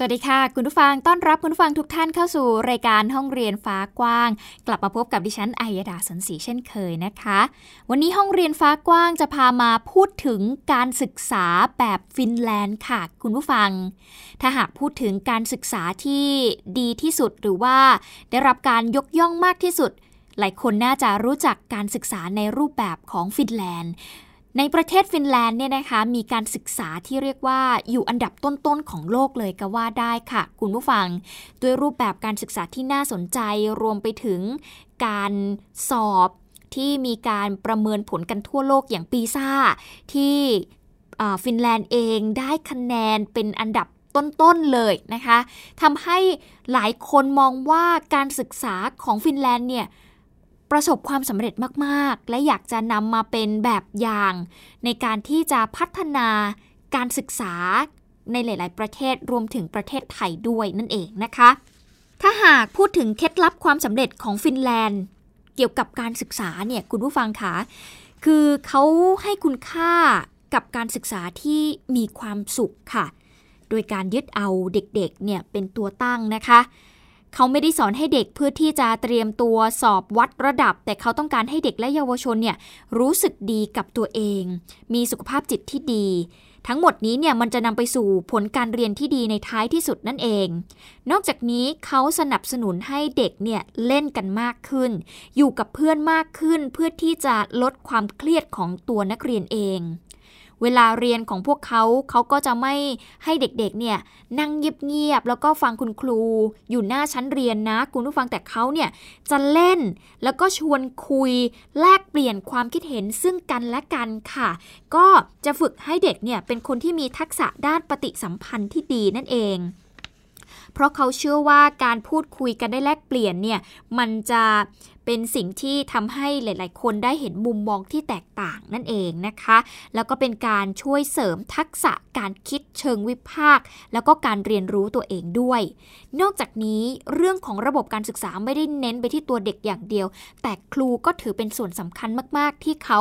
สวัสดีค่ะ คุณผู้ฟังต้อนรับคุณผู้ฟังทุกท่านเข้าสู่รายการห้องเรียนฟ้ากว้าง กลับมาพบกับดิฉันอัยดาสนศรีเช่นเคยนะคะ วันนี้ห้องเรียนฟ้ากว้างจะพามาพูดถึงการศึกษาแบบฟินแลนด์ค่ะ คุณผู้ฟัง ถ้าหากพูดถึงการศึกษาที่ดีที่สุดหรือว่า ได้รับการยกย่องมากที่สุด หลายคนน่าจะรู้จักการศึกษาในรูปแบบของฟินแลนด์ ในประเทศฟินแลนด์เนี่ยนะคะมีการศึกษาที่เรียกว่าอยู่อันดับต้นๆของโลกเลยก็ว่าได้ค่ะ คุณผู้ฟัง ด้วยรูปแบบการศึกษาที่น่าสนใจรวมไปถึงการสอบที่มีการประเมินผลกันทั่วโลกอย่างปีซ่า ที่ฟินแลนด์เองได้คะแนนเป็นอันดับต้นๆเลยนะคะทำให้หลายคนมองว่าการศึกษาของฟินแลนด์เนี่ย ประสบความสำเร็จมากๆ และอยากจะนำมาเป็นแบบอย่าง ในการที่จะพัฒนาการศึกษาในหลาย ๆ ประเทศรวมถึงประเทศไทยด้วยนั่นเองนะคะ ถ้าหากพูดถึงเคล็ดลับความสำเร็จของฟินแลนด์ เกี่ยวกับการศึกษาเนี่ยคุณผู้ฟังคะคือเขาให้คุณค่ากับการศึกษาที่มีความสุขค่ะ โดยการยึดเอาเด็ก ๆ เนี่ยเป็นตัวตั้งนะคะ เขาไม่ได้สอนให้เด็กเพื่อที่จะเตรียมตัวสอบวัดระดับ แต่เขาต้องการให้เด็กและเยาวชนเนี่ยรู้สึกดีกับตัวเอง มีสุขภาพจิตที่ดี ทั้งหมดนี้เนี่ยมันจะนำไปสู่ผลการเรียนที่ดีในท้ายที่สุดนั่นเอง นอกจากนี้เขาสนับสนุนให้เด็กเนี่ยเล่นกันมากขึ้น อยู่กับเพื่อนมากขึ้นเพื่อที่จะลดความเครียดของตัวนักเรียนเอง เวลาเรียนของพวกเขาเขาก็จะไม่ให้เด็กๆเนี่ยนั่งเงียบๆแล้วก็ฟังคุณครู อยู่หน้าชั้นเรียนนะ คุณผู้ฟังแต่เขาเนี่ยจะเล่นแล้วก็ชวนคุยแลกเปลี่ยนความคิดเห็นซึ่งกันและกันค่ะ ก็จะฝึกให้เด็กเนี่ยเป็นคนที่มีทักษะด้านปฏิสัมพันธ์ที่ดีนั่นเองเพราะเขาเชื่อว่าการพูดคุยกันได้แลกเปลี่ยนเนี่ยมันจะ เป็นสิ่งที่ทำให้หลาย ๆ คนได้เห็นมุมมองที่แตกต่างนั่นเองนะคะ แล้วก็เป็นการช่วยเสริมทักษะการคิดเชิงวิพากษ์แล้วก็การเรียนรู้ตัวเองด้วย นอกจากนี้เรื่องของระบบการศึกษาไม่ได้เน้นไปที่ตัวเด็กอย่างเดียว แต่ครูก็ถือเป็นส่วนสำคัญมาก ๆ ที่เขา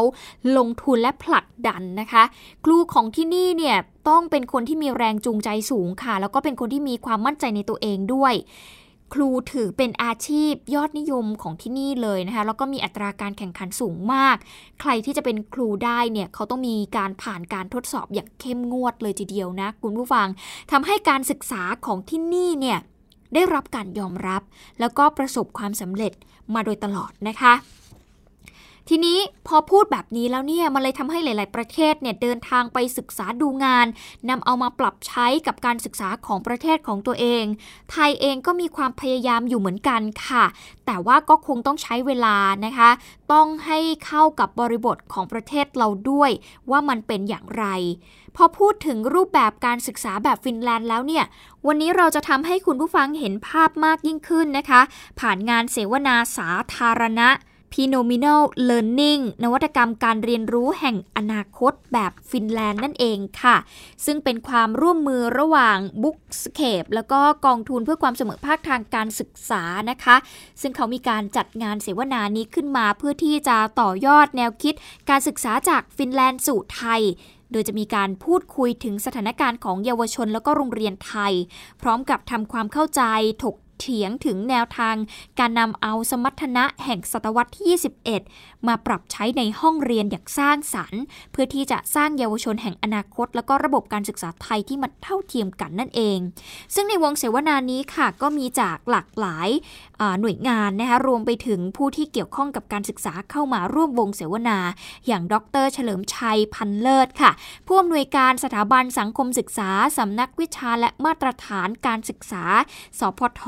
ลงทุนและผลักดันนะคะ ครูของที่นี่เนี่ยต้องเป็นคนที่มีแรงจูงใจสูงค่ะ แล้วก็เป็นคนที่มีความมั่นใจในตัวเองด้วย ครูถือเป็นอาชีพยอดนิยมของที่นี่เลยนะคะ แล้วก็มีอัตราการแข่งขันสูงมาก ใครที่จะเป็นครูได้เนี่ยเขาต้องมีการผ่านการทดสอบอย่างเข้มงวดเลยทีเดียวนะ คุณผู้ฟังทำให้การศึกษาของที่นี่เนี่ยได้รับการยอมรับ แล้วก็ประสบความสำเร็จมาโดยตลอดนะคะ ทีนี้พอพูดแบบนี้แล้วเนี่ยมันเลยทำให้หลาย ๆ ประเทศเนี่ยเดินทางไปศึกษาดูงานนำเอามาปรับใช้กับการศึกษาของประเทศของตัวเอง ไทยเองก็มีความพยายามอยู่เหมือนกันค่ะ แต่ว่าก็คงต้องใช้เวลานะคะ ต้องให้เข้ากับบริบทของประเทศเราด้วย ว่ามันเป็นอย่างไร พอพูดถึงรูปแบบการศึกษาแบบฟินแลนด์แล้วเนี่ยวันนี้เราจะทำให้คุณผู้ฟังเห็นภาพมากยิ่งขึ้นนะคะ ผ่านงานเสวนาสาธารณะ Phenomenal Learning นวัตกรรมการเรียนรู้แห่งอนาคตแบบฟินแลนด์นั่นเองค่ะ ซึ่งเป็นความร่วมมือระหว่าง Bookscape แล้วก็กองทุนเพื่อความเสมอภาคทางการศึกษานะคะ ซึ่งเขามีการจัดงานเสวนานี้ขึ้นมาเพื่อที่จะต่อยอดแนวคิดการศึกษาจากฟินแลนด์สู่ไทยโดยจะมีการพูดคุยถึงสถานการณ์ของเยาวชนแล้วก็โรงเรียนไทย พร้อมกับทำความเข้าใจถก เถียงถึงแนวทางการนำเอาสมรรถนะแห่งศตวรรษที่ 21มาปรับใช้ในห้องเรียนอย่างสร้างสรรค์ เพื่อที่จะสร้างเยาวชนแห่งอนาคต แล้วก็ระบบการศึกษาไทยที่มันเท่าเทียมกันนั่นเอง ซึ่งในวงเสวนานี้ค่ะก็มีจากหลากหลายหน่วยงานนะคะรวมไปถึงผู้ที่เกี่ยวข้องกับการศึกษาเข้ามาร่วมวงเสวนา อย่างดร เฉลิมชัยพันเลิศค่ะ ผู้อำนวยการสถาบันสังคมศึกษาสำนักวิชาและมาตรฐานการศึกษา สพท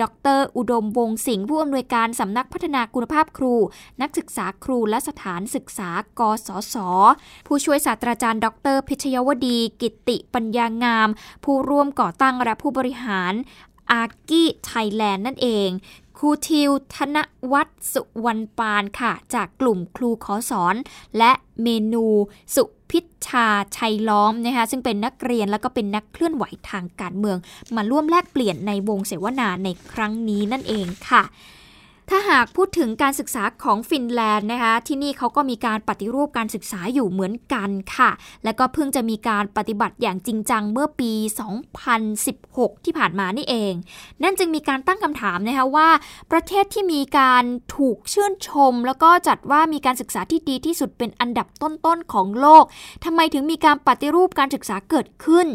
ดร อุดมวงสิงห์ผู้อำนวยการสำนักพัฒนาคุณภาพครู นักศึกษาครูและสถานศึกษากศศผู้ช่วยศาสตราจารย์ ดร พิชยวดี กิติปัญญางาม ผู้ร่วมก่อตั้งและผู้บริหารอากี้ไทยแลนด์นั่นเองครูทิว ธนวัฒน์สุวรรณปานค่ะ จากกลุ่มครูขอสอน และเมนูสุพิชชาชัยล้อมนะคะซึ่งเป็นนักเรียนแล้วก็เป็นนักเคลื่อนไหวทางการเมือง มาร่วมแลกเปลี่ยนในวงเสวนาในครั้งนี้นั่นเองค่ะ ถ้าหากพูดถึงการศึกษาของฟินแลนด์นะคะ ที่นี่เขาก็มีการปฏิรูปการศึกษาอยู่เหมือนกันค่ะ และก็เพิ่งจะมีการปฏิบัติอย่างจริงจังเมื่อปี 2016 ที่ผ่านมานี่เอง นั่นจึงมีการตั้งคำถามนะคะว่า ประเทศที่มีการถูกชื่นชม แล้วก็จัดว่ามีการศึกษาที่ดีที่สุดเป็นอันดับต้นๆของโลกทำไมถึงมีการปฏิรูปการศึกษาเกิดขึ้น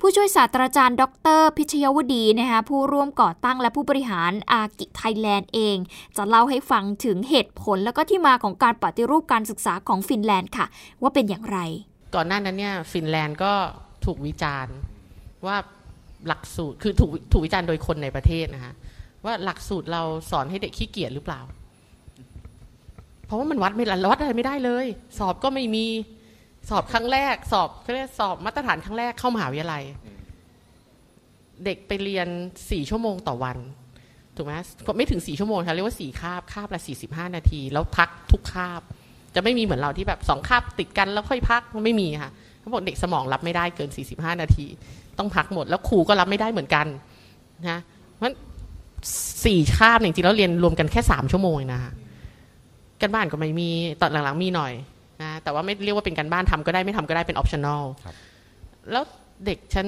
ผู้ช่วยศาสตราจารย์ดร พิชยวดีนะคะผู้ร่วมก่อตั้งและผู้บริหาร Arkki Thailand เอง จะเล่าให้ฟังถึงเหตุผลแล้วก็ที่มาของการปฏิรูปการศึกษาของฟินแลนด์ค่ะ ว่าเป็นอย่างไร ก่อนหน้านั้นเนี่ยฟินแลนด์ก็ถูกวิจารณ์ว่าหลักสูตรคือถูกถูกวิจารณ์โดยคนในประเทศนะคะว่าหลักสูตรเราสอนให้เด็กขี้เกียจหรือเปล่า เพราะว่ามันวัดไม่วัดอะไรไม่ได้เลย สอบก็ไม่มี สอบครั้งแรก สอบเรียกสอบมาตรฐานครั้งแรกเข้ามหาวิทยาลัย เด็กไปเรียนสี่ชั่วโมงต่อวันถูกไหมไม่ถึงสี่ชั่วโมงค่ะเรียกว่าสี่คาบคาบละสี่สิบห้านาที แล้วพักทุกคาบ จะไม่มีเหมือนเราที่แบบสองคาบติดกันแล้วค่อยพักไม่มีค่ะเขาบอกเด็กสมองรับไม่ได้เกินสี่สิบห้านาที ต้องพักหมด แล้วครูก็รับไม่ได้เหมือนกันนะเพราะสี่คาบจริงๆแล้วเรียนรวมกันแค่สามชั่วโมงนะคะการบ้านก็ไม่มีตอนหลังๆมีหน่อย แต่ว่าไม่เรียกว่าเป็นการบ้านทำก็ได้ไม่ทำก็ได้เป็น optional แล้วเด็กฉัน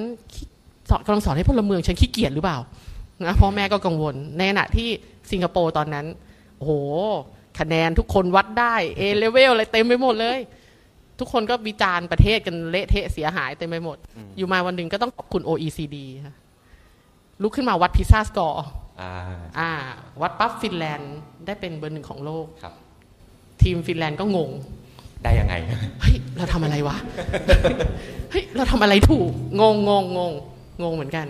สอนกำลังสอนให้พลเมืองฉันขี้เกียจหรือเปล่านะพ่อแม่ก็กังวล ในขณะที่สิงคโปร์ตอนนั้นโอ้โหคะแนนทุกคนวัดได้เอเลเวลอะไรเต็มไปหมดเลย ทุกคนก็วิจารณ์ประเทศกันเละเทะเสียหายเต็มไปหมด อยู่มาวันหนึ่งก็ต้องขอบคุณ OECD ลุกขึ้นมาวัด PISA score อ่าวัดปั๊บฟินแลนด์ได้เป็นเบอร์หนึ่งของโลกทีมฟินแลนด์ก็งง ได้ยังไง เฮ้ย เราทำอะไรวะ เฮ้ย เราทำอะไรถูก งงงงงงงงเหมือนกัน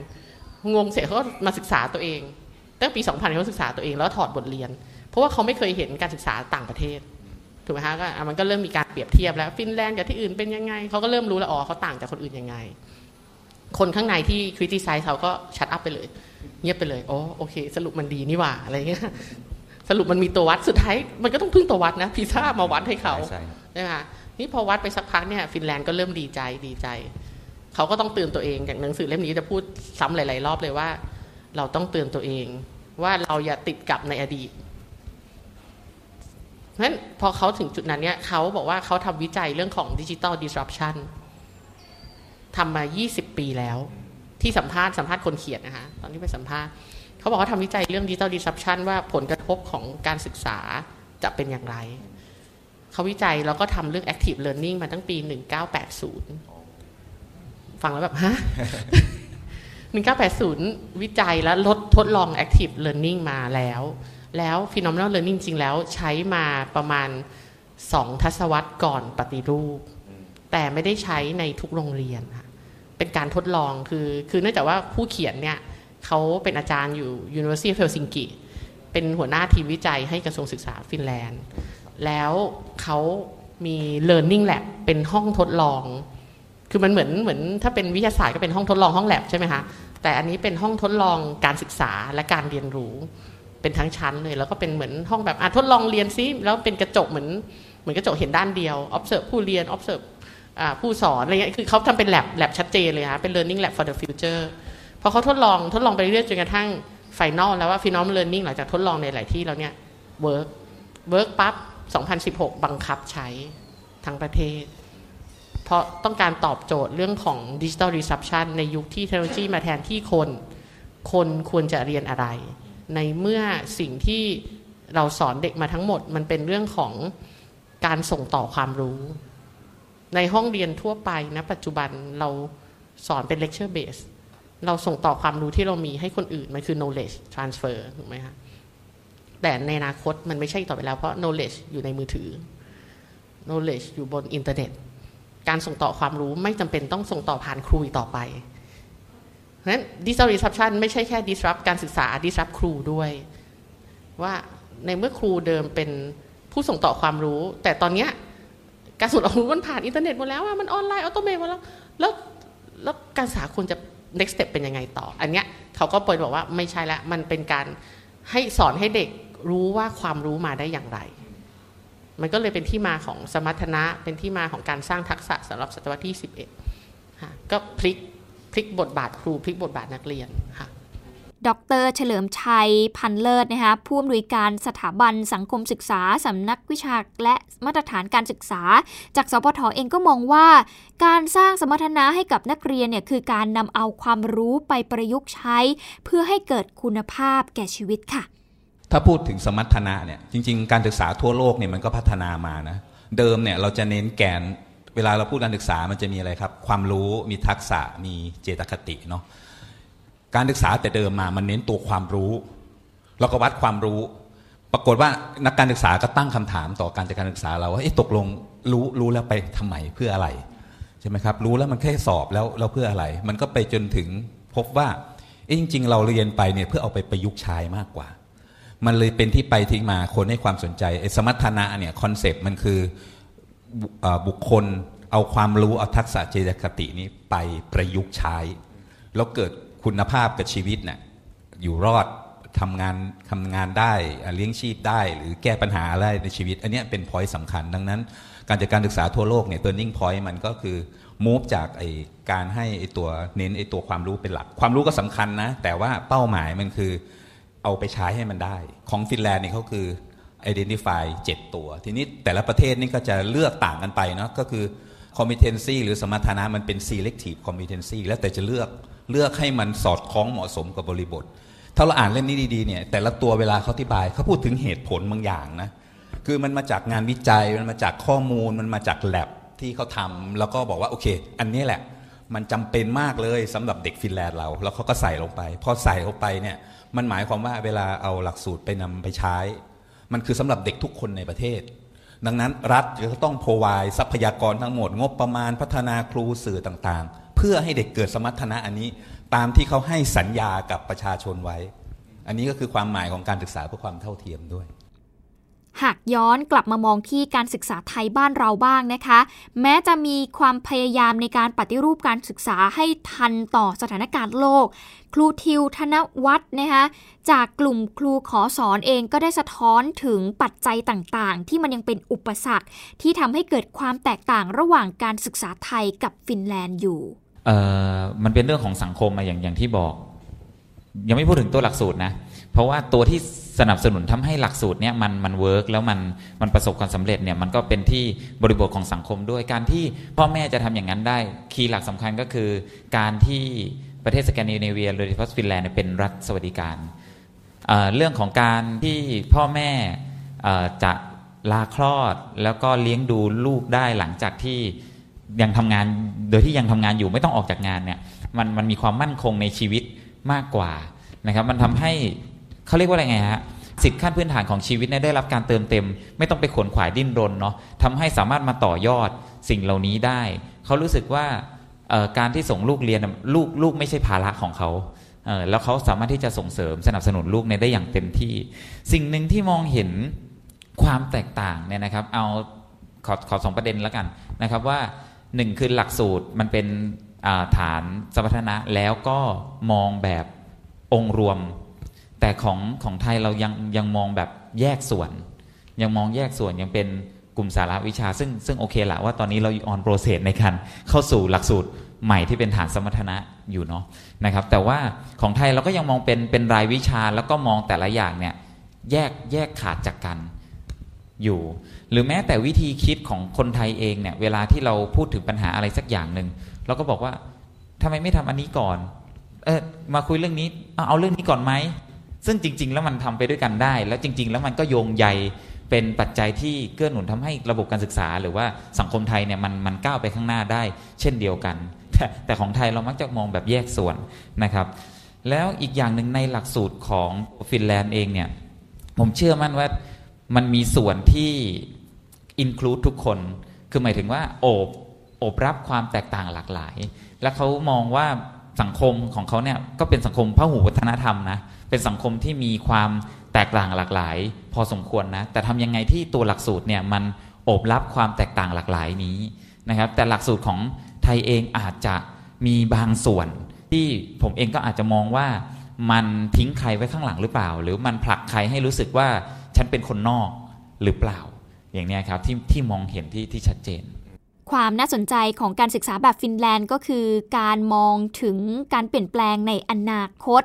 งงเสร็จเขาก็มาศึกษาตัวเอง ตั้งปี 2000เขาศึกษาตัวเองแล้วถอดบทเรียน เพราะว่าเขาไม่เคยเห็นการศึกษาต่างประเทศ ถูกไหมคะก็มันก็เริ่มมีการเปรียบเทียบแล้ว ฟินแลนด์กับที่อื่นเป็นยังไง เขาก็เริ่มรู้แล้วอ๋อเขาต่างจากคนอื่นยังไง คนข้างในที่ criticize เขาก็ shut up ไปเลย เงียบไปเลยโอ้โอเค สรุปมันดีนี่หว่า อะไรเงี้ย สรุปมันมีตัววัดสุดท้ายมันก็ต้องพึ่งตัววัดนะพิซซ่ามาวัดให้เขาใช่ไหมนี่พอวัดไปสักพักเนี่ยฟินแลนด์ก็เริ่มดีใจดีใจ เขาก็ต้องเตือนตัวเองอย่างหนังสือเล่มนี้จะพูดซ้ำหลาย ๆ รอบเลยว่า เราต้องเตือนตัวเอง ว่าเราอย่าติดกับในอดีตเพราะฉะนั้นพอเขาถึงจุดนั้นเนี่ยเขาบอกว่าเขาทำวิจัยเรื่องของ digital disruption ทำมา 20 ปีแล้ว ที่สัมภาษณ์สัมภาษณ์คนเขียนนะคะ ตอนที่ไปสัมภาษณ์ เขาบอกว่าทำวิจัยเรื่อง digital disruption ว่าผลกระทบของการศึกษาจะเป็นอย่างไร เขาวิจัยแล้วก็ทำเรื่อง active learning มาตั้งปี 1980 ฟังแล้วแบบ ฮะ 1980 วิจัยแล้วลดทดลอง active learning มาแล้ว แล้ว phenomenal learning จริงแล้วใช้มาประมาณสองทศวรรษก่อนปฏิรูป แต่ไม่ได้ใช้ในทุกโรงเรียนค่ะเป็นการทดลองคือคือเนื่องจากว่าผู้เขียนเนี่ย เขาเป็นอาจารย์อยู่ University of Helsinki เป็นหัวหน้าทีมวิจัยให้กระทรวงศึกษาฟินแลนด์ แล้วเขามี learning lab เป็นห้องทดลอง คือมันเหมือนเหมือนถ้าเป็นวิทยาศาสตร์ก็เป็นห้องทดลองห้องแลบใช่ไหมคะแต่อันนี้เป็นห้องทดลองการศึกษาและการเรียนรู้ เป็นทั้งชั้นเลย แล้วก็เป็นเหมือนห้องแบบอะทดลองเรียนซิแล้วเป็นกระจกเหมือนเหมือนกระจกเห็นด้านเดียว observe ผู้เรียน observe ผู้สอนอะไรเงี้ยคือเขาทำเป็นแลบแลบชัดเจนเลยค่ะเป็น learning lab for the future พอเขาทดลองทดลองไปเรื่อยจนกระทั่งไฟนอลแล้วว่า phenomenal learning หลังจากทดลองในหลายที่แล้วเนี่ย work work ปั๊บ 2016 บังคับใช้ทั้งประเทศ เพราะต้องการตอบโจทย์เรื่องของดิจิทัลรี s ั p ชันในยุคที่เทคโนโลยีมาแทนที่คน คนควรจะเรียนอะไร ในเมื่อสิ่งที่เราสอนเด็กมาทั้งหมด มันเป็นเรื่องของการส่งต่อความรู้ ในห้องเรียนทั่วไปนะปัจจุบันเราสอนเป็น lecture base เร เราส่งต่อความรู้ที่เรามีให้คนอื่น มันคือ knowledge transfer ถูกไหมคะแต่ในอนาคตมันไม่ใช่ต่อไปแล้ว เพราะ knowledge อยู่ในมือถือ knowledge อยู่บนอินเทอร์เน็ต การส่งต่อความรู้ไม่จำเป็นต้องส่งต่อผ่านครูต่อไปเพราะฉะนั้น digital disruption ไม่ใช่แค่ disrupt การศึกษา disrupt ครูด้วย ว่าในเมื่อครูเดิมเป็นผู้ส่งต่อความรู้ แต่ตอนนี้การส่งต่อความรู้มันผ่านอินเทอร์เน็ตหมดแล้วมันออนไลน์ automate หมดแล้วแล้วแล้วการศึกษาควรจะ next step เป็นยังไงต่อ อันเนี้ยเขาก็เปิดบอกว่าไม่ใช่ละมันเป็นการให้สอนให้เด็กรู้ว่าความรู้มาได้อย่างไร มันก็เลยเป็นที่มาของสมรรถนะเป็นที่มาของการสร้างทักษะสำหรับศตวรรษที่ 11ค่ะก็พลิกพลิกบทบาทครูพลิกบทบาทนักเรียนค่ะ ดร เฉลิมชัยพันเลิศนะคะผู้อำนวยการสถาบันสังคมศึกษาสำนักวิชาและมาตรฐานการศึกษา จากสพทเองก็มองว่า การสร้างสมรรถนะให้กับนักเรียนเนี่ยคือการนำเอาความรู้ไปประยุกต์ใช้ เพื่อให้เกิดคุณภาพแก่ชีวิตค่ะ ถ้าพูดถึงสมรรถนะเนี่ยจริง ๆ การศึกษาทั่วโลกเนี่ยมันก็พัฒนามานะเดิมเนี่ยเราจะเน้นแกนเวลาเราพูดการศึกษามันจะมีอะไรครับ ความรู้มีทักษะมีเจตคติเนาะ การศึกษาแต่เดิมมามันเน้นตัวความรู้ แล้วก็วัดความรู้ ปรากฏว่านักการศึกษาก็ตั้งคำถามต่อการจัดการศึกษาเราว่าตกลงรู้รู้แล้วไปทำไมเพื่ออะไรใช่ไหมครับ รู้แล้วมันแค่สอบแล้วแล้วเพื่ออะไร มันก็ไปจนถึงพบว่าจริง ๆ เราเรียนไปเนี่ยเพื่อเอาไปประยุกต์ใช้มากกว่า มันเลยเป็นที่ไปที่มาคนให้ความสนใจสมรรถนะเนี่ยคอนเซปต์มันคือบุคคลเอาความรู้เอาทักษะเจตคตินี้ไปประยุกต์ใช้ แล้วเกิด คุณภาพกับชีวิตเนะ่ยอยู่รอดทำงานทำงานได้เลี้ยงชีพได้ หรือแก้ปัญหาอะไรในชีวิต อันนี้เป็นพอยต์สำคัญ ดังนั้น การจัดการศึกษาทั่วโลกเนี่ย turning point มันก็คือมูฟจากไอการให้ไอตัวเน้นไอตัวความรู้เป็นหลัก ความรู้ก็สำคัญนะ แต่ว่าเป้าหมายมันคือเอาไปใช้ให้มันได้ ของฟินแลนด์นี่เขาคือ identify 7 ตัว ทีนี้แต่ละประเทศนี่ก็จะเลือกต่างกันไปเนาะก็คือ competency หรือสมรรถนะมันเป็น selective competency แล้วแต่จะเลือกเลือกให้มันสอดคล้องเหมาะสมกับบริบท ถ้าเราอ่านเล่มนี้ดีๆเนี่ยแต่ละตัวเวลาเขาอธิบายเขาพูดถึงเหตุผลบางอย่างนะคือมันมาจากงานวิจัยมันมาจากข้อมูลมันมาจากแลบที่เขาทำแล้วก็บอกว่าโอเค อันนี้แหละ มันจำเป็นมากเลยสำหรับเด็กฟินแลนด์เรา แล้วเขาก็ใส่ลงไป พอใส่ลงไปเนี่ยมันหมายความว่าเวลาเอาหลักสูตรไปนำไปใช้ มันคือสำหรับเด็กทุกคนในประเทศ ดังนั้นรัฐจะต้องพรวายทรัพยากรทั้งหมด งบประมาณพัฒนาครูสื่อต่างๆ เพื่อให้เด็กเกิดสมรรถนะอันนี้ ตามที่เขาให้สัญญากับประชาชนไว้ อันนี้ก็คือความหมายของการศึกษาเพื่อความเท่าเทียมด้วย หากย้อนกลับมามองที่การศึกษาไทยบ้านเราบ้างนะคะ แม้จะมีความพยายามในการปฏิรูปการศึกษาให้ทันต่อสถานการณ์โลก ครูทิวธนวัฒน์นะคะจากกลุ่มครูขอสอนเองก็ได้สะท้อนถึงปัจจัยต่างๆ ที่มันยังเป็นอุปสรรค ที่ทำให้เกิดความแตกต่างระหว่างการศึกษาไทยกับฟินแลนด์อยู่มันเป็นเรื่องของสังคมมาอย่างอย่างที่บอก ยังไม่พูดถึงตัวหลักสูตรนะ เพราะว่าตัวที่สนับสนุนทำให้หลักสูตรเนี่ยมันมัน work แล้วมันมันประสบความสำเร็จเนี่ยมันก็เป็นที่บริบทของสังคมด้วยการที่พ่อแม่จะทำอย่างนั้นได้ key หลักสำคัญก็คือการที่ประเทศสแกนดิเนเวียโดยเฉพาะฟินแลนด์เป็นรัฐสวัสดิการเรื่องของการที่พ่อแม่จะลาคลอดแล้วก็เลี้ยงดูลูกได้หลังจากที่ยังทำงานโดยที่ยังทำงานอยู่ไม่ต้องออกจากงานเนี่ยมันมันมีความมั่นคงในชีวิตมากกว่านะครับมันทำให้ เขาเรียกว่าอะไรไงฮะสิทธิขั้นพื้นฐานของชีวิตได้รับการเติมเต็ม ไม่ต้องไปขนขวายดิ้นรนเนาะทำให้สามารถมาต่อยอดสิ่งเหล่านี้ได้ เขารู้สึกว่าการที่ส่งลูกเรียนลูกลูกไม่ใช่ภาระของเขาแล้วเขาสามารถที่จะส่งเสริมสนับสนุนลูกในได้อย่างเต็มที่ สิ่งหนึ่งที่มองเห็นความแตกต่างเนี่ยนะครับ เอาขอขอสองประเด็นแล้วกันนะครับว่าหนึ่งคือหลักสูตรมันเป็นฐานสมรรถนะแล้วก็มองแบบองค์รวม แต่ของของไทยเรายังยังมองแบบแยกส่วน ยังมองแยกส่วนยังเป็นกลุ่มสาระวิชา ซึ่งซึ่งโอเคแหละว่าตอนนี้เราออนโปรเซสในการเข้าสู่หลักสูตรใหม่ที่เป็นฐานสมรรถนะอยู่เนาะนะครับ แต่ว่าของไทยเราก็ยังมองเป็นเป็นรายวิชาแล้วก็มองแต่ละอย่างเนี่ยแยกแยกขาดจากกันอยู่ หรือแม้แต่วิธีคิดของคนไทยเองเนี่ยเวลาที่เราพูดถึงปัญหาอะไรสักอย่างหนึ่งเราก็บอกว่าทำไมไม่ทำอันนี้ก่อน เออมาคุยเรื่องนี้เอาเอาเรื่องนี้ก่อนไหม ซึ่งจริง ๆ แล้วมันทำไปด้วยกันได้ แล้วจริง ๆ แล้วมันก็โยงใยเป็นปัจจัยที่เกื้อหนุนทำให้ระบบการศึกษา หรือว่าสังคมไทยเนี่ยมันมันก้าวไปข้างหน้าได้ เช่นเดียวกัน แต่แต่ของไทยเรามักจะมองแบบแยกส่วนนะครับ แล้วอีกอย่างหนึ่งในหลักสูตรของฟินแลนด์เองเนี่ยผมเชื่อมั่นว่ามันมีส่วนที่อินคลูดทุกคน คือหมายถึงว่าโอบโอบรับความแตกต่างหลากหลาย และเขามองว่าสังคมของเขาเนี่ยก็เป็นสังคมพหุวัฒนธรรมนะ เป็นสังคมที่มีความแตกต่างหลากหลาย พอสมควรนะ แต่ทำยังไงที่ตัวหลักสูตรเนี่ยมันโอบรับความแตกต่างหลากหลายนี้นะครับ แต่หลักสูตรของไทยเองอาจจะมีบางส่วน ที่ผมเองก็อาจจะมองว่ามันทิ้งใครไว้ข้างหลังหรือเปล่า หรือมันผลักใครให้รู้สึกว่าฉันเป็นคนนอกหรือเปล่า อย่างนี้ครับที่ที่มองเห็นที่ที่ชัดเจน ความน่าสนใจของการศึกษาแบบฟินแลนด์ก็คือการมองถึงการเปลี่ยนแปลงในอนาคต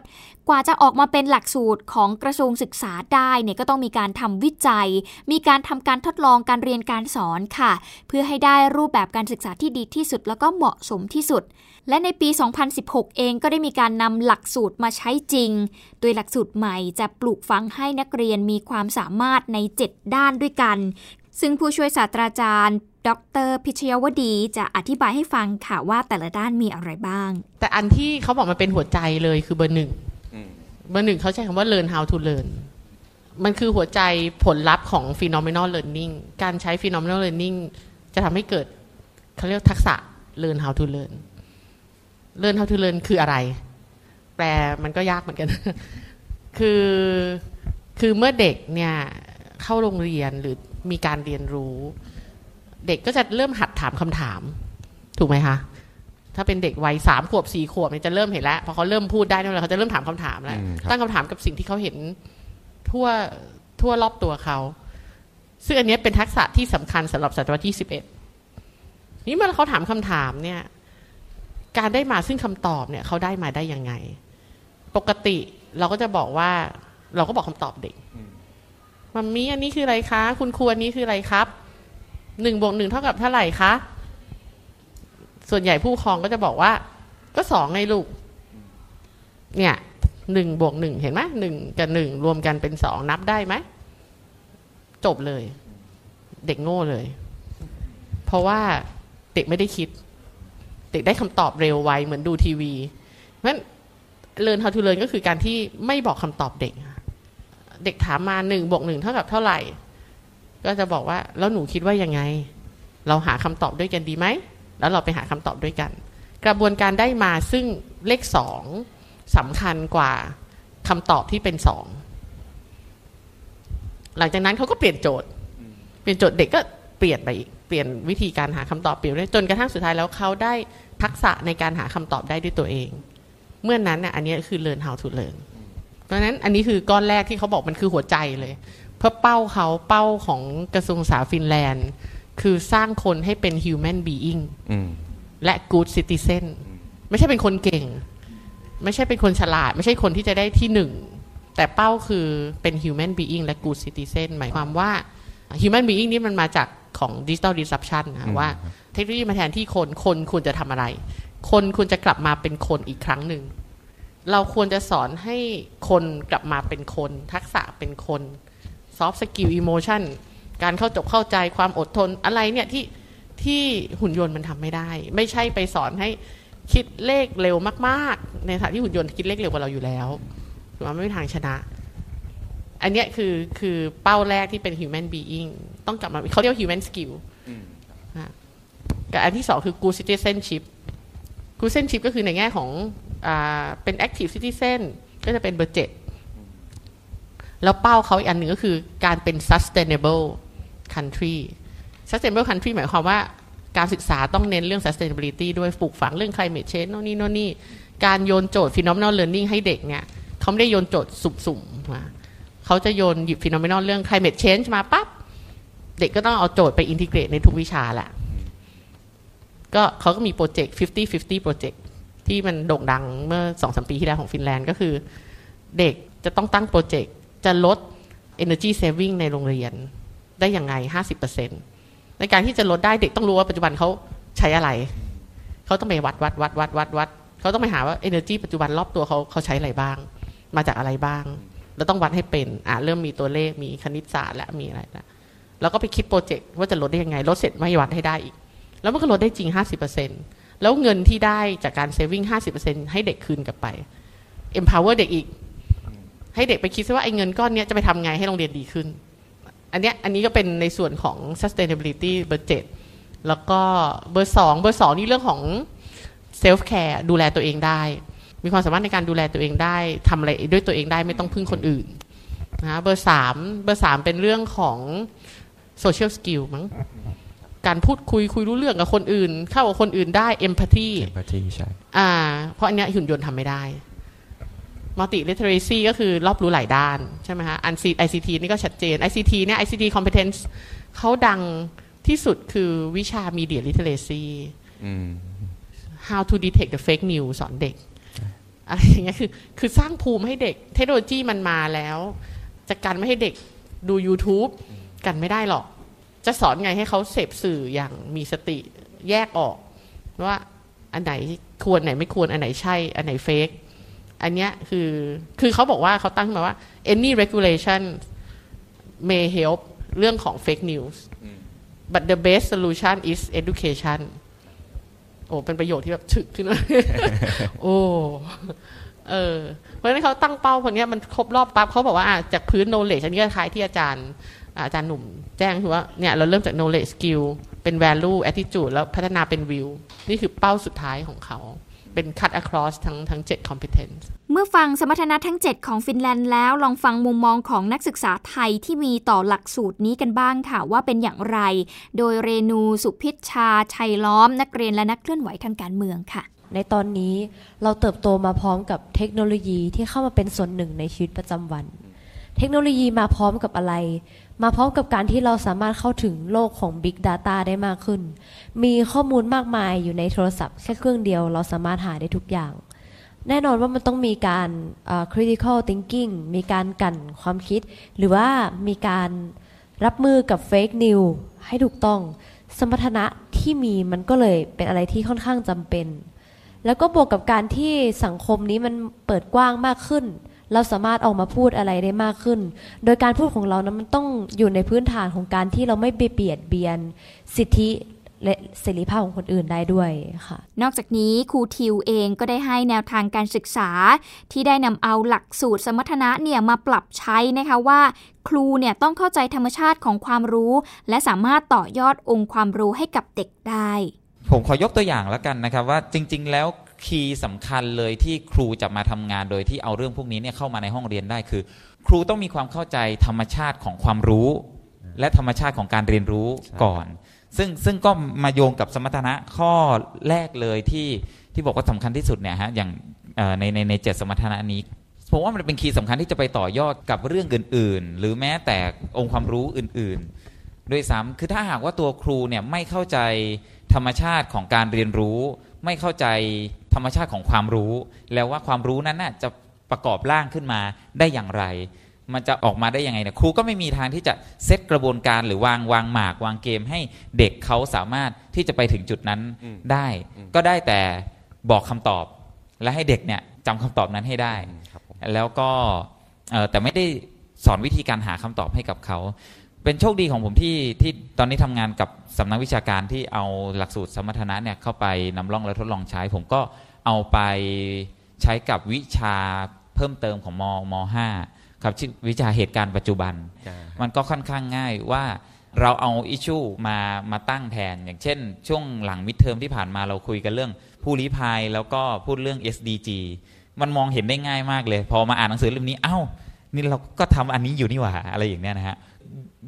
กว่าจะออกมาเป็นหลักสูตรของกระทรวงศึกษาได้เนี่ยก็ต้องมีการทำวิจัย มีการทำการทดลองการเรียนการสอนค่ะ เพื่อให้ได้รูปแบบการศึกษาที่ดีที่สุด แล้วก็เหมาะสมที่สุด และในปี 2016 เองก็ได้มีการนำหลักสูตรมาใช้จริง โดยหลักสูตรใหม่จะปลูกฝังให้นักเรียนมีความสามารถใน 7 ด้านด้วยกัน ซึ่งผู้ช่วยศาสตราจารย์ ดรพิชยวดีจะอธิบายให้ฟังค่ะว่าแต่ละด้านมีอะไรบ้าง แต่อันที่เขาบอกมันเป็นหัวใจเลยคือเบอร์หนึ่งเบอร์หนึ่งเขาใช้คำว่า learn how to learn มันคือหัวใจผลลัพธ์ของ phenomenal learning การใช้ phenomenal learning จะทำให้เกิดเขาเรียกทักษะ learn how to learn learn how to learn คืออะไร แปลมันก็ยากเหมือนกัน คือคือเมื่อเด็กเนี่ยเข้าโรงเรียนหรือมีการเรียนรู้ เด็กก็จะเริ่มหัดถามคำถาม ถูกไหมคะถ้าเป็นเด็กวัยสามขวบสี่ขวบเนี่ยจะเริ่มเห็นแล้วพอเขาเริ่มพูดได้เนี่ยเขาจะเริ่มถามคำถามแล้วอืมครับตั้งคำถามกับสิ่งที่เขาเห็นทั่วทั่วรอบตัวเขา ซึ่งอันเนี้ยเป็นทักษะที่สำคัญสำหรับศตวรรษที่สิบเอ็ดนี่เมื่อเขาถามคำถามเนี่ย การได้มาซึ่งคำตอบเนี่ยเขาได้มาได้ยังไง ปกติเราก็จะบอกว่า เราก็บอกคำตอบเด็กมัมมี่อันนี้คืออะไรคะ คุณครูอันนี้คืออะไรครับ หนึ่งบวกหนึ่งเท่ากับเท่าไหร่คะ ส่วนใหญ่ผู้ครองก็จะบอกว่า ก็สองไงลูก เนี่ยหนึ่งบวกหนึ่งเห็นไหมหนึ่งกับหนึ่งรวมกันเป็นสองนับได้ไหม จบเลย เด็กโง่เลย เพราะว่าเด็กไม่ได้คิด เด็กได้คำตอบเร็วไวเหมือนดูทีวีเพราะฉะนั้นเรียน how to learn ก็คือการที่ไม่บอกคำตอบเด็ก เด็กถามมาหนึ่งบวกหนึ่งเท่ากับเท่าไหร่ ก็จะบอกว่าแล้วหนูคิดว่ายังไง เราหาคำตอบด้วยกันดีไหม แล้วเราไปหาคำตอบด้วยกัน กระบวนการได้มาซึ่งเลขสองสำคัญกว่าคำตอบที่เป็นสองหลังจากนั้นเขาก็เปลี่ยนโจทย์ เปลี่ยนโจทย์เด็กก็เปลี่ยนไปอีกเปลี่ยนวิธีการหาคำตอบเปลี่ยนไปจนกระทั่งสุดท้ายแล้วเขาได้ทักษะในการหาคำตอบได้ด้วยตัวเอง เมื่อนนั้นน่ะอันนี้คือ learn how to learn เพราะฉะนั้นอันนี้คือก้อนแรกที่เขาบอกมันคือหัวใจเลย พื่อเป้าเขาเป้าของกระทรวงศึกษาฟินแลนด์ คือสร้างคนให้เป็น human being อืมและ good citizen ไม่ใช่เป็นคนเก่ง ไม่ใช่เป็นคนฉลาด ไม่ใช่คนที่จะได้ที่หนึ่ง แต่เป้าคือเป็น human being และ good citizen หมายความว่า human being นี่มันมาจากของ digital disruption นะว่าเทคโนโลยีมาแทนที่คนคนควรจะทำอะไร คนควรจะกลับมาเป็นคนอีกครั้งหนึ่ง เราควรจะสอนให้คนกลับมาเป็นคน ทักษะเป็นคน soft skill emotion การเข้าจบเข้าใจความอดทนอะไรเนี่ยที่ที่หุ่นยนต์มันทำไม่ได้ ไม่ใช่ไปสอนให้คิดเลขเร็วมาก ๆ ในขณะที่หุ่นยนต์คิดเลขเร็วกว่าเราอยู่แล้วถือว่าไม่มีทางชนะ อันเนี้ยคือคือเป้าแรกที่เป็น human being ต้องกลับมาเขาเรียกว่า human skill นะกับอันที่สองคือ good citizenship good citizenship ก็คือในแง่ของอาเป็น active citizen ก็จะเป็นเบอร์เจ็ด แล้วเป้าเขาอีกอันหนึ่งก็คือการเป็น sustainable country sustainable country หมายความว่าการศึกษาต้องเน้นเรื่อง sustainability ด้วยปลูกฝังเรื่อง climate change โน่นนี่โน่นนี่ การโยนโจทย์ phenomenal learning ให้เด็กเนี่ยเขาไม่ได้โยนโจทย์สุ่มๆมาเขาจะโยนหยิบ phenomenal เรื่อง climate change มาปั๊บ เด็กก็ต้องเอาโจทย์ไป integrate ในทุกวิชาแหละ ก็เขาก็มีโปรเจกต์ 50-50 โปรเจกต์ที่มันโด่งดังเมื่อสองสามปีที่แล้วของฟินแลนด์ก็คือ เด็กจะต้องตั้งโปรเจกต์ จะลด energy saving ในโรงเรียนได้ยังไง 50%ในการที่จะลดได้เด็กต้องรู้ว่าปัจจุบันเขาใช้อะไร เขาต้องไปวัดวัดวัดวัดวัดวัดเขาต้องไปหาว่า energy ปัจจุบันรอบตัวเขาเขาใช้อะไรบ้าง มาจากอะไรบ้าง แล้วต้องวัดให้เป็นอะเริ่มมีตัวเลขมีคณิตศาสตร์และมีอะไรแล้วแล้วก็ไปคิดโปรเจกต์ว่าจะลดได้ยังไงลดเสร็จไม่วัดให้ได้อีก แล้วมันก็ลดได้จริง 50%แล้วเงินที่ได้จากการ saving 50%ให้เด็กคืนกลับไป empower เด็กอีก ให้เด็กไปคิดซะว่าไอ้เงินก้อนเนี้ยจะไปทำไงให้โรงเรียนดีขึ้น อันเนี้ยอันนี้ก็เป็นในส่วนของ sustainability เบอร์เจ็ดแล้วก็เบอร์สองเบอร์สองนี่เรื่องของ self care ดูแลตัวเองได้ มีความสามารถในการดูแลตัวเองได้ทำอะไรด้วยตัวเองได้ไม่ต้องพึ่งคนอื่นนะเบอร์สามเบอร์สามเป็นเรื่องของ social skill มั้งการพูดคุยคุยรู้เรื่องกับคนอื่น เข้ากับคนอื่นได้ empathy empathy ใช่อ่าเพราะอันเนี้ยหุ่นยนต์ทำไม่ได้ multi literacy ก็คือรอบรู้หลายด้าน ใช่ไหมฮะอัน ICT นี่ก็ชัดเจน ICT เนี่ย ICT competence เขาดังที่สุดคือวิชา media literacy อืม how to detect the fake news สอนเด็กอะไรอย่างเงี้ยคือคือสร้างภูมิให้เด็ก เทคโนโลยีมันมาแล้วจะกันไม่ให้เด็กดู YouTube กันไม่ได้หรอก จะสอนไงให้เขาเสพสื่ออย่างมีสติแยกออก ว่าอันไหนควรไหนไม่ควรอันไหนใช่ อันไหนเฟก อันเนี้ยคือคือเขาบอกว่าเขาตั้งขึ้นมาว่า any regulation may help เรื่องของ fake news but the best solution is education โอ้เป็นประโยชน์ที่แบบฉึกขึ้นมาโอ้เออเพราะฉะนั้นเขาตั้งเป้าคนนี้ยมันครบรอบปั๊บเขาบอกว่าอะจากพื้น knowledge อันนี้ก็คล้ายที่อาจารย์ อาจารย์หนุ่มแจ้งคือว่าเนี่ยเราเริ่มจาก knowledge skill เป็น value attitude แล้วพัฒนาเป็น view นี่คือเป้าสุดท้ายของเขา เป็น cut across ทั้งทั้ง 7 competence เมื่อฟังสมรรถนะทั้ง 7 ของฟินแลนด์แล้ว ลองฟังมุมมองของนักศึกษาไทยที่มีต่อหลักสูตรนี้กันบ้างค่ะ ว่าเป็นอย่างไร โดยเรนูสุพิชชา ชัยล้อม นักเรียนและนักเคลื่อนไหวทางการเมืองค่ะ ในตอนนี้เราเติบโตมาพร้อมกับเทคโนโลยีที่เข้ามาเป็นส่วนหนึ่งในชีวิตประจำวัน เทคโนโลยีมาพร้อมกับอะไร มาพร้อมกับการที่เราสามารถเข้าถึงโลกของ Big Data ได้มากขึ้น มีข้อมูลมากมายอยู่ในโทรศัพท์แค่เครื่องเดียวเราสามารถหาได้ทุกอย่าง แน่นอนว่ามันต้องมีการเอ่อ critical thinking มีการกันความคิด หรือว่ามีการรับมือกับ fake news ให้ถูกต้อง สมรรถนะที่มีมันก็เลยเป็นอะไรที่ค่อนข้างจำเป็น แล้วก็บวกกับการที่สังคมนี้มันเปิดกว้างมากขึ้น เราสามารถออกมาพูดอะไรได้มากขึ้น โดยการพูดของเรานะมันต้องอยู่ในพื้นฐานของการที่เราไม่ไปเบียดเบียน สิทธิและเสรีภาพของคนอื่นได้ด้วยค่ะ นอกจากนี้ครูทิวเองก็ได้ให้แนวทางการศึกษา ที่ได้นำเอาหลักสูตรสมรรถนะเนี่ยมาปรับใช้นะคะว่า ครูเนี่ยต้องเข้าใจธรรมชาติของความรู้ และสามารถต่อยอดองค์ความรู้ให้กับเด็กได้ ผมขอยกตัวอย่างแล้วกันนะครับว่าจริง ๆ แล้ว คีย์สำคัญเลยที่ครูจะมาทำงานโดยที่เอาเรื่องพวกนี้เนี่ยเข้ามาในห้องเรียนได้คือ ครูต้องมีความเข้าใจธรรมชาติของความรู้ และธรรมชาติของการเรียนรู้ก่อน ซึ่งซึ่งก็มาโยงกับสมรรถนะข้อแรกเลยที่ที่บอกว่าสำคัญที่สุดเนี่ยฮะอย่างเอ่อในในในเจ็ดสมรรถนะนี้ผมว่ามันเป็นคีย์สำคัญที่จะไปต่อยอดกับเรื่องอื่น ๆ หรือแม้แต่องค์ความรู้อื่น ๆ ด้วยซ้ำคือถ้าหากว่าตัวครูเนี่ยไม่เข้าใจธรรมชาติของการเรียนรู้ ไม่เข้าใจธรรมชาติของความรู้ แล้วว่าความรู้นั้นน่ะจะประกอบร่างขึ้นมาได้อย่างไร มันจะออกมาได้ยังไงเนี่ยครูก็ไม่มีทางที่จะเซตกระบวนการหรือวางวางหมากวางเกมให้เด็กเขาสามารถที่จะไปถึงจุดนั้นได้ ก็ได้แต่บอกคำตอบ และให้เด็กเนี่ยจำคำตอบนั้นให้ได้ครับผมแล้วก็เอ่อแต่ไม่ได้สอนวิธีการหาคำตอบให้กับเขา เป็นโชคดีของผมที่ที่ตอนนี้ทำงานกับสำนักวิชาการที่เอาหลักสูตรสมรรถนะเนี่ยเข้าไปนำร่องและทดลองใช้ ผมก็เอาไปใช้กับวิชาเพิ่มเติมของมมห้าครับชื่อวิชาเหตุการณ์ปัจจุบันอ่ามันก็ค่อนข้างง่ายว่าเราเอาอิชชูมามาตั้งแทน อย่างเช่น ช่วงหลังมิดเทอมที่ผ่านมาเราคุยกันเรื่อง ผู้ลี้ภัยแล้วก็พูดเรื่อง SDG มันมองเห็นได้ง่ายมากเลย พอมาอ่านหนังสือเล่มนี้เอ้า นี่เราก็ทำอันนี้อยู่นี่หว่าอะไรอย่างเนี้ยนะฮะ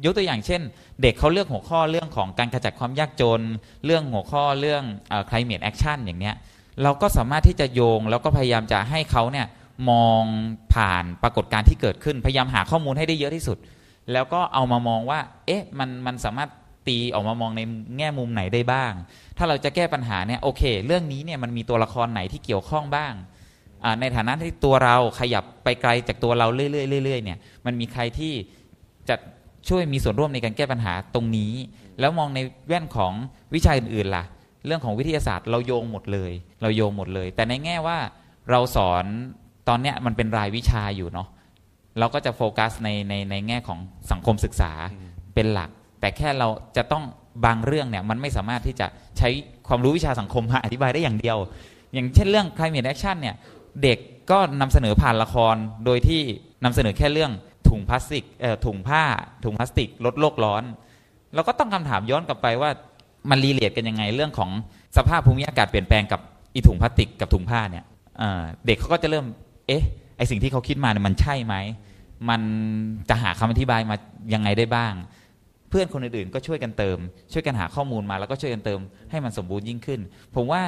ยกตัวอย่างเช่น เด็กเขาเลือกหัวข้อเรื่องของการขจัดความยากจน เรื่องหัวข้อเรื่องอ่อ climate action อย่างเนี้ยเราก็สามารถที่จะโยง แล้วก็พยายามจะให้เขาเนี่ยมองผ่านปรากฏการณ์ที่เกิดขึ้น พยายามหาข้อมูลให้ได้เยอะที่สุด แล้วก็เอามามองว่า เอ๊ะมันมันสามารถตีออกมามองในแง่มุมไหนได้บ้าง ถ้าเราจะแก้ปัญหาเนี่ยโอเค เรื่องนี้เนี่ยมันมีตัวละครไหนที่เกี่ยวข้องบ้าง ในฐานะที่ตัวเราขยับไปไกลจากตัวเราเรื่อยๆเรื่อยๆเนี่ยมันมีใครที่จะช่วยมีส่วนร่วมในการแก้ปัญหาตรงนี้ แล้วมองในแว่นของวิชาอื่นๆล่ะ เรื่องของวิทยาศาสตร์เราโยงหมดเลย เราโยงหมดเลย แต่ในแง่ว่าเราสอนตอนเนี้ยมันเป็นรายวิชาอยู่เนาะเราก็จะโฟกัสในในในแง่ของสังคมศึกษาเป็นหลัก แต่แค่เราจะต้องบางเรื่องเนี่ยมันไม่สามารถที่จะใช้ความรู้วิชาสังคมมาอธิบายได้อย่างเดียว อย่างเช่นเรื่อง climate action เนี่ย เด็กก็นำเสนอผ่านละครโดยที่นำเสนอแค่เรื่องถุงพลาสติกเอ่อถุงผ้า ถุงพลาสติกลดโลกร้อน เราก็ต้องคำถามย้อนกลับไปว่ามัน relate กันยังไงเรื่องของสภาพภูมิอากาศเปลี่ยนแปลงกับอีถุงพลาสติกกับถุงผ้าเนี่ยเด็กเขาก็จะเริ่มเอ๊ะไอสิ่งที่เขาคิดมาเนี่ยมันใช่ไหมมันจะหาคำอธิบายมายังไงได้บ้าง เพื่อนคนอื่นๆก็ช่วยกันเติม ช่วยกันหาข้อมูลมาแล้วก็ช่วยกันเติมให้มันสมบูรณ์ยิ่งขึ้น ผมว่า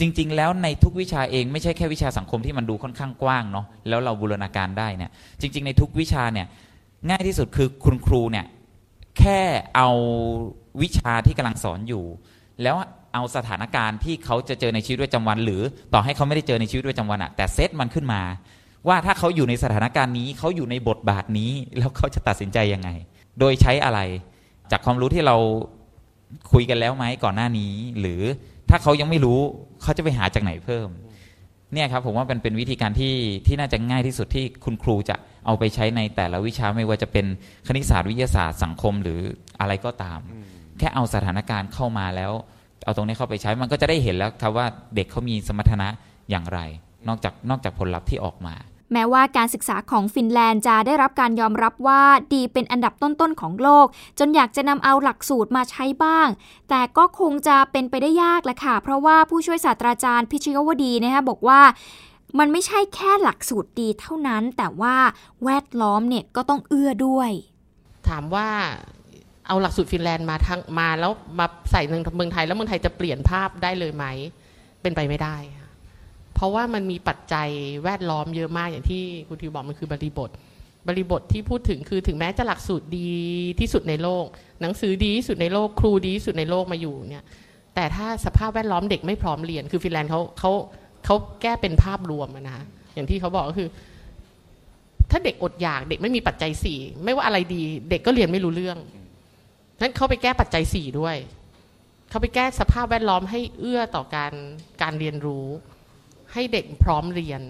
จริง ๆ แล้วในทุกวิชาเองไม่ใช่แค่วิชาสังคมที่มันดูค่อนข้างกว้างเนาะแล้วเราบูรณาการได้เนี่ยจริง ๆ ในทุกวิชาเนี่ยง่ายที่สุดคือคุณครูเนี่ยแค่เอาวิชาที่กำลังสอนอยู่ แล้วเอาสถานการณ์ที่เขาจะเจอในชีวิตประจำวัน หรือต่อให้เขาไม่ได้เจอในชีวิตประจำวันอะแต่เซตมันขึ้นมา ว่าถ้าเขาอยู่ในสถานการณ์นี้เขาอยู่ในบทบาทนี้แล้วเขาจะตัดสินใจยังไง โดยใช้อะไร จากความรู้ที่เราคุยกันแล้วไหมก่อนหน้านี้ หรือ ถ้าเขายังไม่รู้เขาจะไปหาจากไหนเพิ่มเนี่ยครับผมว่าเป็นเป็นวิธีการที่ที่น่าจะง่ายที่สุดที่คุณครูจะเอาไปใช้ในแต่ละวิชาไม่ว่าจะเป็นคณิตศาสตร์วิทยาศาสตร์สังคมหรืออะไรก็ตาม แค่เอาสถานการณ์เข้ามาแล้ว เอาตรงนี้เข้าไปใช้มันก็จะได้เห็นแล้วครับว่าเด็กเขามีสมรรถนะอย่างไร นอกจากนอกจากผลลัพธ์ที่ออกมา แม้ว่าการศึกษาของฟินแลนด์จะได้รับการยอมรับว่าดีเป็นอันดับต้นๆของโลก จนอยากจะนำเอาหลักสูตรมาใช้บ้าง แต่ก็คงจะเป็นไปได้ยากแหละค่ะ เพราะว่าผู้ช่วยศาสตราจารย์พิชยวดีนะคะบอกว่ามันไม่ใช่แค่หลักสูตรดีเท่านั้น แต่ว่าแวดล้อมเนี่ยก็ต้องเอื้อด้วย ถามว่าเอาหลักสูตรฟินแลนด์มาทั้งมาแล้วมาใส่ในเมืองไทยแล้วเมืองไทยจะเปลี่ยนภาพได้เลยไหม เป็นไปไม่ได้ เพราะว่ามันมีปัจจัยแวดล้อมเยอะมากอย่างที่คุณทิวบอกมันคือบริบท บริบทที่พูดถึงคือถึงแม้จะหลักสูตรดีที่สุดในโลก หนังสือดีที่สุดในโลกครูดีที่สุดในโลกมาอยู่เนี่ยแต่ถ้าสภาพแวดล้อมเด็กไม่พร้อมเรียน คือฟินแลนด์เขาเขาเขาแก้เป็นภาพรวมอะนะอย่างที่เขาบอกก็คือ ถ้าเด็กอดอยากเด็กไม่มีปัจจัยสี่ไม่ว่าอะไรดี เด็กก็เรียนไม่รู้เรื่องนั้นเขาไปแก้ปัจจัยสี่ด้วยเขาไปแก้สภาพแวดล้อมให้เอื้อต่อการการเรียนรู้ ให้เด็กพร้อมเรียน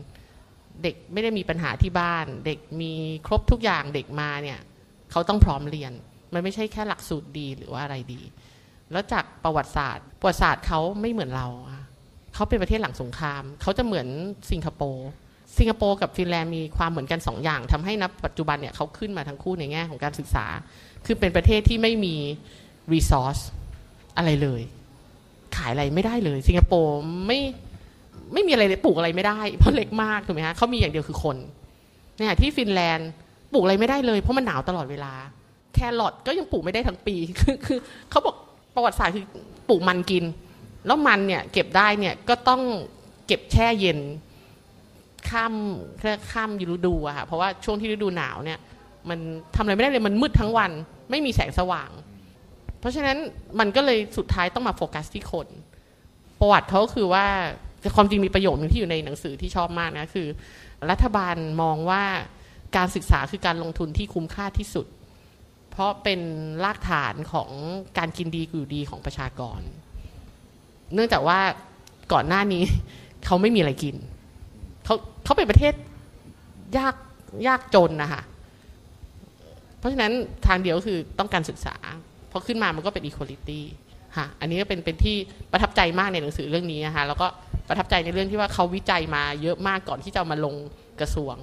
เด็กไม่ได้มีปัญหาที่บ้าน เด็กมีครบทุกอย่างเด็กมาเนี่ยเขาต้องพร้อมเรียน มันไม่ใช่แค่หลักสูตรดีหรือว่าอะไรดี แล้วจากประวัติศาสตร์ ประวัติศาสตร์เขาไม่เหมือนเราเขาเป็นประเทศหลังสงคราม เขาจะเหมือนสิงคโปร์สิงคโปร์กับฟินแลนด์มีความเหมือนกันสองอย่างทำให้นับปัจจุบันเนี่ยเขาขึ้นมาทั้งคู่ในแง่ของการศึกษา คือเป็นประเทศที่ไม่มีรีซอสอะไรเลย ขายอะไรไม่ได้เลย สิงคโปร์ไม่ ไม่มีอะไรเลยปลูกอะไรไม่ได้ เพราะเล็กมากถูกไหมฮะเขามีอย่างเดียวคือคนเนี่ยที่ฟินแลนด์ปลูกอะไรไม่ได้เลย เพราะมันหนาวตลอดเวลา แครอทก็ยังปลูกไม่ได้ทั้งปีคือคือเขาบอกประวัติศาสตร์คือปลูกมันกิน แล้วมันเนี่ยเก็บได้เนี่ยก็ต้องเก็บแช่เย็นข้ามแค่ข้ามฤดูอะค่ะเพราะว่าช่วงที่ฤดูหนาวเนี่ยมันทำอะไรไม่ได้เลยมันมืดทั้งวัน ไม่มีแสงสว่าง เพราะฉะนั้นมันก็เลยสุดท้ายต้องมาโฟกัสที่คน ประวัติเขาคือว่า ความจริงมีประโยคนึงที่อยู่ในหนังสือที่ชอบมากนะคือ รัฐบาลมองว่าการศึกษาคือการลงทุนที่คุ้มค่าที่สุด เพราะเป็นรากฐานของการกินดีอยู่ดีของประชากร เนื่องจากว่าก่อนหน้านี้เขาไม่มีอะไรกินเขาเขาเป็นประเทศยากยากจนนะคะเพราะฉะนั้นทางเดียวคือต้องการศึกษาพอขึ้นมามันก็เป็น equality ค่ะอันนี้ก็เป็นเป็นที่ประทับใจมากในหนังสือเรื่องนี้นะคะแล้วก็ ประทับใจในเรื่องที่ว่าเขาวิจัยมาเยอะมากก่อนที่จะมาลงกระทรวง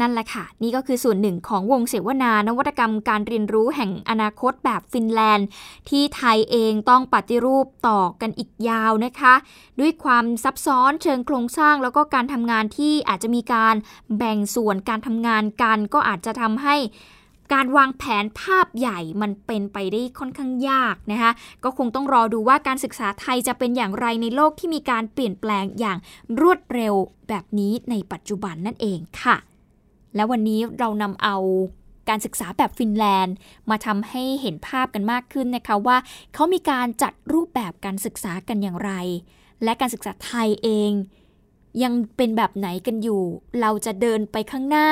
นั่นแหละค่ะ นี่ก็คือส่วนหนึ่งของวงเสวนานวัตกรรมการเรียนรู้แห่งอนาคตแบบฟินแลนด์ ที่ไทยเองต้องปฏิรูปต่อกันอีกยาวนะคะ ด้วยความซับซ้อนเชิงโครงสร้างแล้วก็การทำงานที่อาจจะมีการแบ่งส่วนการทำงานกัน ก็อาจจะทำให้ การวางแผนภาพใหญ่มันเป็นไปได้ค่อนข้างยากนะคะก็คงต้องรอดูว่าการศึกษาไทยจะเป็นอย่างไรในโลกที่มีการเปลี่ยนแปลงอย่างรวดเร็วแบบนี้ในปัจจุบันนั่นเองค่ะ และวันนี้เรานำเอาการศึกษาแบบฟินแลนด์ มาทำให้เห็นภาพกันมากขึ้นนะคะว่าเขามีการจัดรูปแบบการศึกษากันอย่างไร และการศึกษาไทยเอง ยังเป็นแบบไหนกันอยู่ เราจะเดินไปข้างหน้า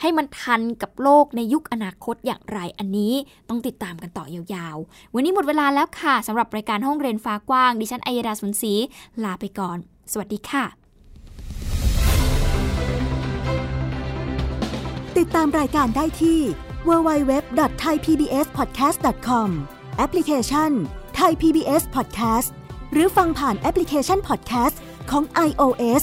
ให้มันทันกับโลกในยุคอนาคตอย่างไรอันนี้ต้องติดตามกันต่อยาวๆ วันนี้หมดเวลาแล้วค่ะสำหรับรายการห้องเรียนฟ้ากว้าง ดิฉันอัยดาสุนศรีลาไปก่อน สวัสดีค่ะ ติดตามรายการได้ที่ www.thaipbspodcast.com แอปพลิเคชัน Thai PBS Podcast หรือฟังผ่านแอปพลิเคชัน Podcast ของ iOS